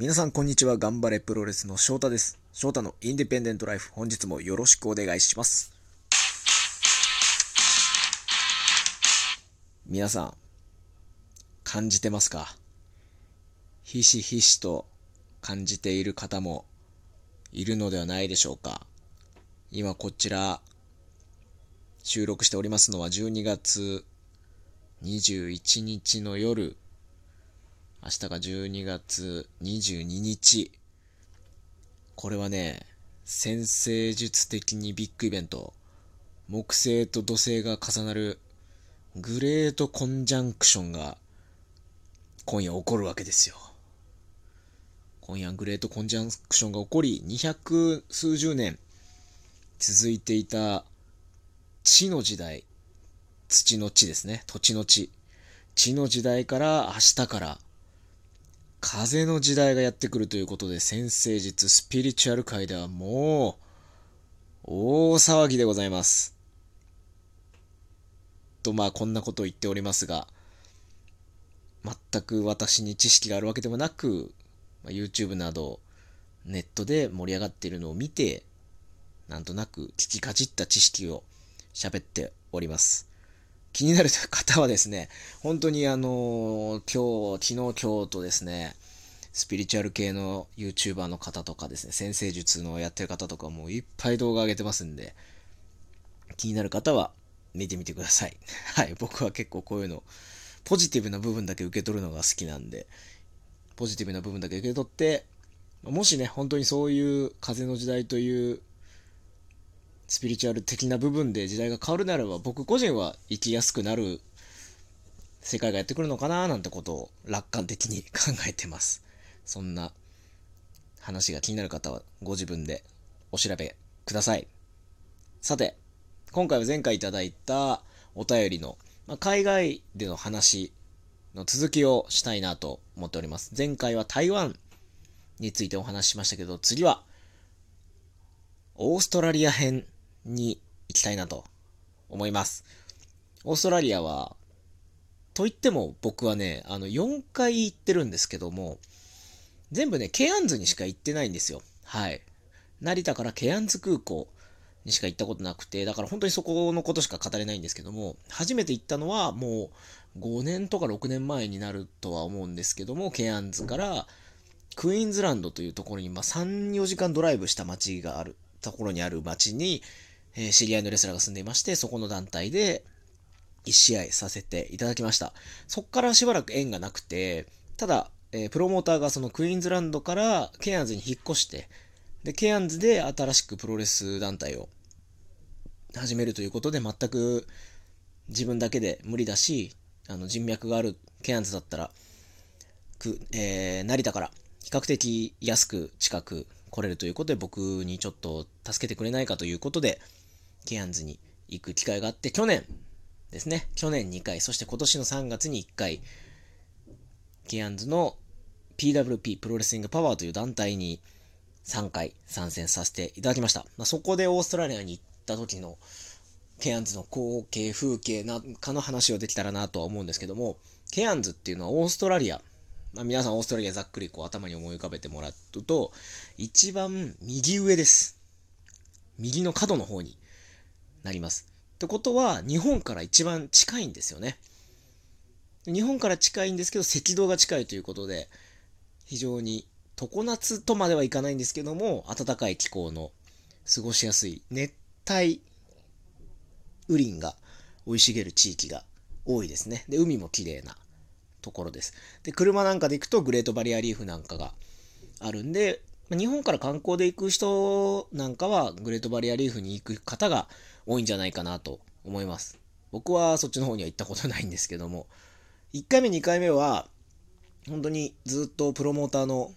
皆さんこんにちは。頑張れプロレスの翔太です。翔太のインディペンデントライフ。本日もよろしくお願いします。皆さん、感じてますか？ひしひしと感じている方もいるのではないでしょうか。今こちら、収録しておりますのは12月21日の夜、明日が12月22日。これはね、先生術的にビッグイベント、木星と土星が重なるグレートコンジャンクションが今夜起こるわけですよ。今夜グレートコンジャンクションが起こり、200数十年続いていた地の時代、土の地ですね、土地の地。地の時代から明日から風の時代がやってくるということで、先生術スピリチュアル界ではもう、大騒ぎでございます。と、まあ、こんなことを言っておりますが、全く私に知識があるわけでもなく、ま、YouTube など、ネットで盛り上がっているのを見て、なんとなく聞きかじった知識を喋っております。気になる方はですね、本当にあの今日、昨日、今日とですね、スピリチュアル系の YouTuber の方とかですね、先生術のやってる方とかもいっぱい動画上げてますんで、気になる方は見てみてください。はい、僕は結構こういうの、ポジティブな部分だけ受け取るのが好きなんで、ポジティブな部分だけ受け取って、もしね、本当にそういう風の時代というスピリチュアル的な部分で時代が変わるならば、僕個人は生きやすくなる世界がやってくるのかななんてことを楽観的に考えてます。そんな話が気になる方はご自分でお調べください。さて、今回は前回いただいたお便りの、まあ、海外での話の続きをしたいなと思っております。前回は台湾についてお話ししましたけど、次はオーストラリア編に行きたいなと思います。オーストラリアは、と言っても僕はね、あの4回行ってるんですけども、全部ね、ケアンズにしか行ってないんですよ。はい。成田からケアンズ空港にしか行ったことなくて、だから本当にそこのことしか語れないんですけども、初めて行ったのはもう5年とか6年前になるとは思うんですけども、ケアンズからクイーンズランドというところに、まあ、3、4時間ドライブした街がある、ところにある街に、え知り合いのレスラーが住んでいまして、そこの団体で1試合させていただきました。そこからしばらく縁がなくて、ただ、えープロモーターがそのクイーンズランドからケアンズに引っ越して、で、ケアンズで新しくプロレス団体を始めるということで、全く自分だけで無理だし、あの人脈があるケアンズだったら、くえー成田から比較的安く近く来れるということで、僕にちょっと助けてくれないかということで、ケアンズに行く機会があって、去年ですね、去年2回、そして今年の3月に1回、ケアンズの PWP プロレスリングパワーという団体に3回参戦させていただきました。まあ、そこでオーストラリアに行った時のケアンズの光景、風景なんかの話をできたらなとは思うんですけども、ケアンズっていうのはオーストラリア、まあ、皆さんオーストラリアざっくりこう頭に思い浮かべてもらうと、一番右上です。右の角の方になります。ってことは、日本から一番近いんですよね。日本から近いんですけど、赤道が近いということで、非常に常夏とまではいかないんですけども、暖かい気候の過ごしやすい熱帯雨林が生い茂る地域が多いですね。で、海も綺麗なところです。で、車なんかで行くとグレートバリアリーフなんかがあるんで、日本から観光で行く人なんかはグレートバリアリーフに行く方が多いんじゃないかなと思います。僕はそっちの方には行ったことないんですけども、1回目、2回目は、本当にずっとプロモーターの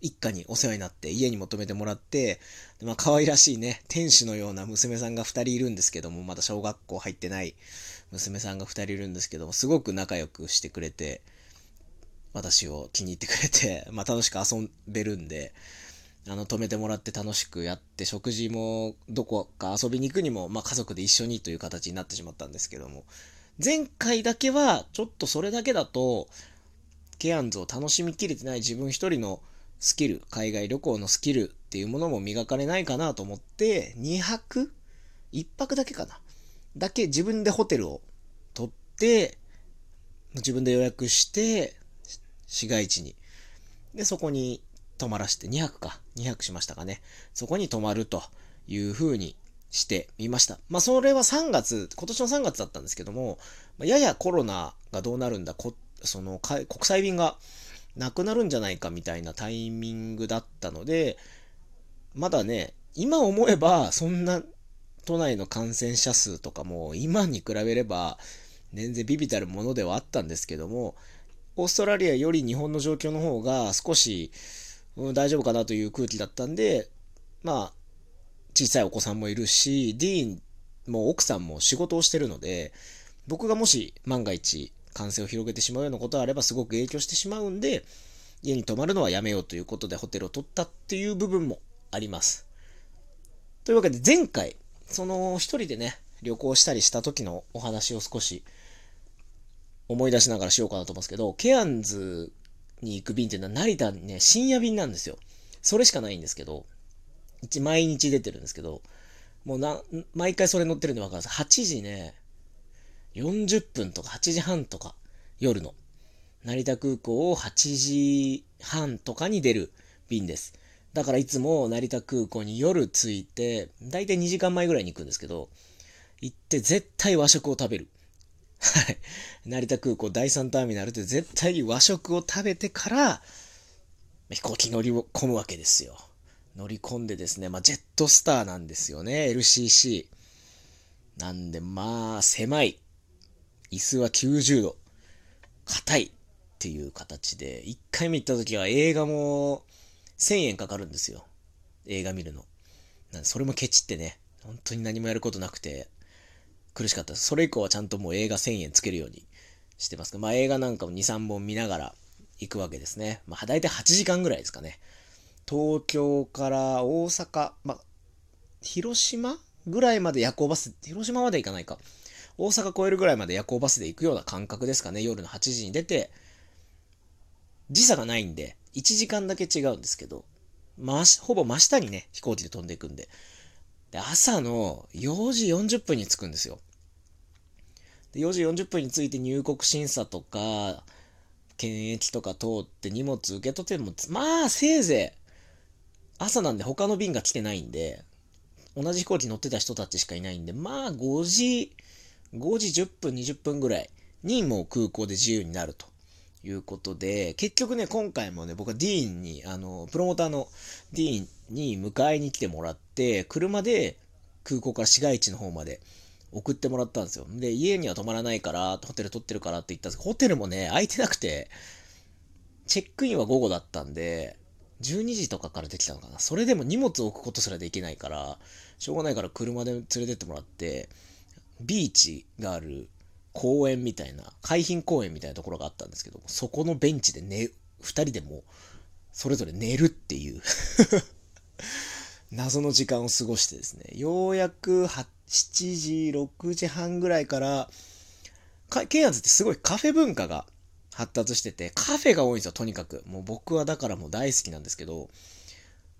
一家にお世話になって家にも泊めてもらって、でまあ可愛らしいね、天使のような娘さんが2人いるんですけども、まだ小学校入ってない娘さんが2人いるんですけども、すごく仲良くしてくれて、私を気に入ってくれて、まあ楽しく遊べるんで、あの、泊めてもらって楽しくやって、食事もどこか遊びに行くにも、まあ家族で一緒にという形になってしまったんですけども、前回だけは、ちょっとそれだけだと、ケアンズを楽しみきれてない自分一人のスキル、海外旅行のスキルっていうものも磨かれないかなと思って、2泊 ?1 泊だけかなだけ自分でホテルを取って、自分で予約して、市街地に。で、そこに泊まらして、2泊か。2泊しましたかね。そこに泊まるという風にしてみました。まあ、それは3月、今年の3月だったんですけども、ややコロナがどうなるんだ、その、国際便がなくなるんじゃないかみたいなタイミングだったので、まだね、今思えば、そんな都内の感染者数とかも今に比べれば全然ビビたるものではあったんですけども、オーストラリアより日本の状況の方が少し、うん、大丈夫かなという空気だったんで、まあ、小さいお子さんもいるし、ディーンも奥さんも仕事をしてるので、僕がもし万が一感染を広げてしまうようなことがあればすごく影響してしまうんで、家に泊まるのはやめようということでホテルを取ったっていう部分もあります。というわけで前回、その一人でね、旅行したりした時のお話を少し思い出しながらしようかなと思うんですけど、ケアンズに行く便っていうのは成田にね、深夜便なんですよ。それしかないんですけど、一毎日出てるんですけど、もうな、毎回それ乗ってるんでわかるんです。8時ね、40分とか8時半とか、夜の。成田空港を8時半とかに出る便です。だからいつも成田空港に夜着いて、だいたい2時間前ぐらいに行くんですけど、行って絶対和食を食べる。はい。成田空港第3ターミナルで絶対に和食を食べてから、飛行機乗り込むわけですよ。乗り込んでですね、まあ、ジェットスターなんですよね、LCC。なんで、まあ、狭い。椅子は90度。硬い。っていう形で、1回目行った時は映画も1000円かかるんですよ。映画見るの。なんで、それもケチってね、本当に何もやることなくて、苦しかったです。それ以降はちゃんともう映画1000円つけるようにしてますまあ映画なんかも2、3本見ながら行くわけですね。まあ大体8時間ぐらいですかね。東京から大阪、まあ、広島ぐらいまで夜行バス、広島まで行かないか。大阪越えるぐらいまで夜行バスで行くような感覚ですかね。夜の8時に出て、時差がないんで、1時間だけ違うんですけど、まあほぼ真下にね、飛行機で飛んでいくんで。で、朝の4時40分に着くんですよ。で、4時40分に着いて入国審査とか、検疫とか通って荷物受け取っても、まあ、せいぜい朝なんで他の便が来てないんで、同じ飛行機乗ってた人たちしかいないんで、まあ5時、5時10分、20分ぐらいにもう空港で自由になるということで、結局ね、今回もね、僕はディーンに、あの、プロモーターのディーンに迎えに来てもらって、車で空港から市街地の方まで送ってもらったんですよ。で、家には泊まらないから、ホテル取ってるからって言ったんですけど、ホテルもね、空いてなくて、チェックインは午後だったんで、12時とかからできたのかな。それでも荷物を置くことすらできないから、しょうがないから車で連れてってもらって、ビーチがある公園みたいな、海浜公園みたいなところがあったんですけど、そこのベンチで寝、二人でも、それぞれ寝るっていう謎の時間を過ごしてですね、ようやく7時、6時半ぐらいから、ケアンズってすごいカフェ文化が発達してて、カフェが多いんですよ、とにかく。もう僕はだからもう大好きなんですけど、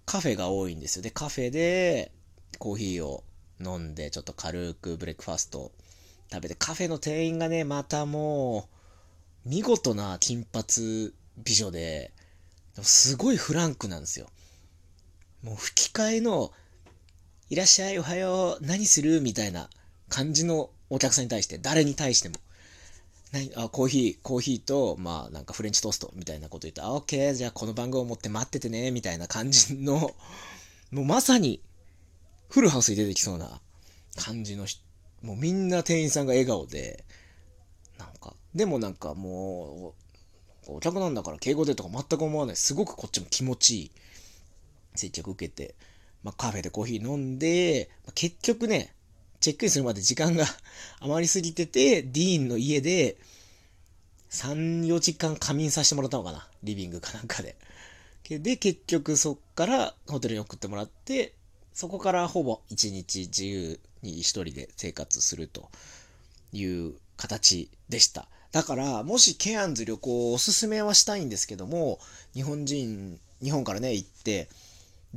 カフェが多いんですよ。で、カフェでコーヒーを飲んで、ちょっと軽くブレックファースト食べて、カフェの店員がね、またもう、見事な金髪美女で、すごいフランクなんですよ。もう吹き替えの、いらっしゃい、おはよう、何する？みたいな感じのお客さんに対して、誰に対しても。何あコーヒー、コーヒーと、まあ、なんかフレンチトーストみたいなこと言って、あ、オッケー、じゃあこの番号を持って待っててね、みたいな感じの、もうまさに、フルハウスに出てきそうな感じのもうみんな店員さんが笑顔で、なんか、でもなんかもう、お客なんだから敬語でとか全く思わない。すごくこっちも気持ちいい接客受けて、まあ、カフェでコーヒー飲んで、まあ、結局ね、チェックインするまで時間が 余りすぎてて、ディーンの家で、3、4時間仮眠させてもらったのかな。リビングかなんかで。で、結局そっからホテルに送ってもらって、そこからほぼ1日自由に一人で生活するという形でした。だから、もしケアンズ旅行おすすめはしたいんですけども、日本人日本からね、行って、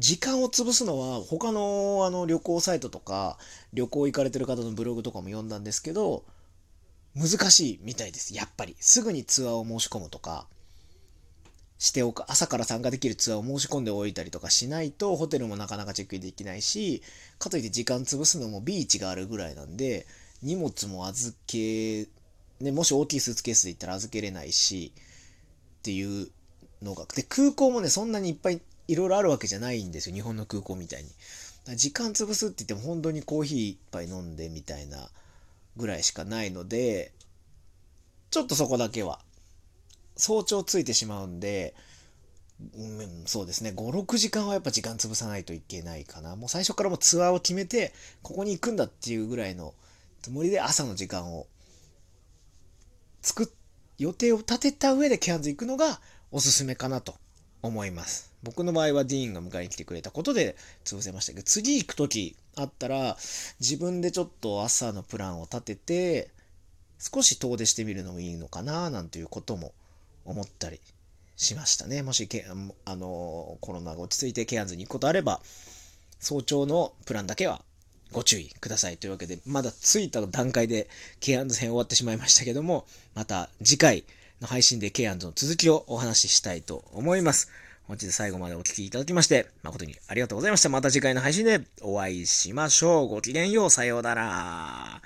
時間を潰すのは他のあの旅行サイトとか旅行行かれてる方のブログとかも読んだんですけど難しいみたいです。やっぱり。すぐにツアーを申し込むとかしておく朝から参加できるツアーを申し込んでおいたりとかしないとホテルもなかなかチェックできないしかといって時間潰すのもビーチがあるぐらいなんで荷物も預けねもし大きいスーツケースで行ったら預けれないしっていうのがで空港もねそんなにいっぱいいろいろあるわけじゃないんですよ。日本の空港みたいに。時間潰すって言っても本当にコーヒー一杯飲んでみたいなぐらいしかないので、ちょっとそこだけは、早朝ついてしまうんで、うん、そうですね。5、6時間はやっぱ時間潰さないといけないかな。もう最初からもツアーを決めて、ここに行くんだっていうぐらいのつもりで朝の時間を作っ、予定を立てた上でキャンズ行くのがおすすめかなと思います。僕の場合はディーンが迎えに来てくれたことで潰せましたけど、次行く時あったら、自分でちょっと朝のプランを立てて、少し遠出してみるのもいいのかな、なんていうことも思ったりしましたね。もしけ、あの、コロナが落ち着いてケアンズに行くことあれば、早朝のプランだけはご注意くださいというわけで、まだ着いた段階でケアンズ編終わってしまいましたけども、また次回、の配信で K& の続きをお話ししたいと思います。本日最後までお聴きいただきまして、誠にありがとうございました。また次回の配信でお会いしましょう。ごきげんよう。さようなら。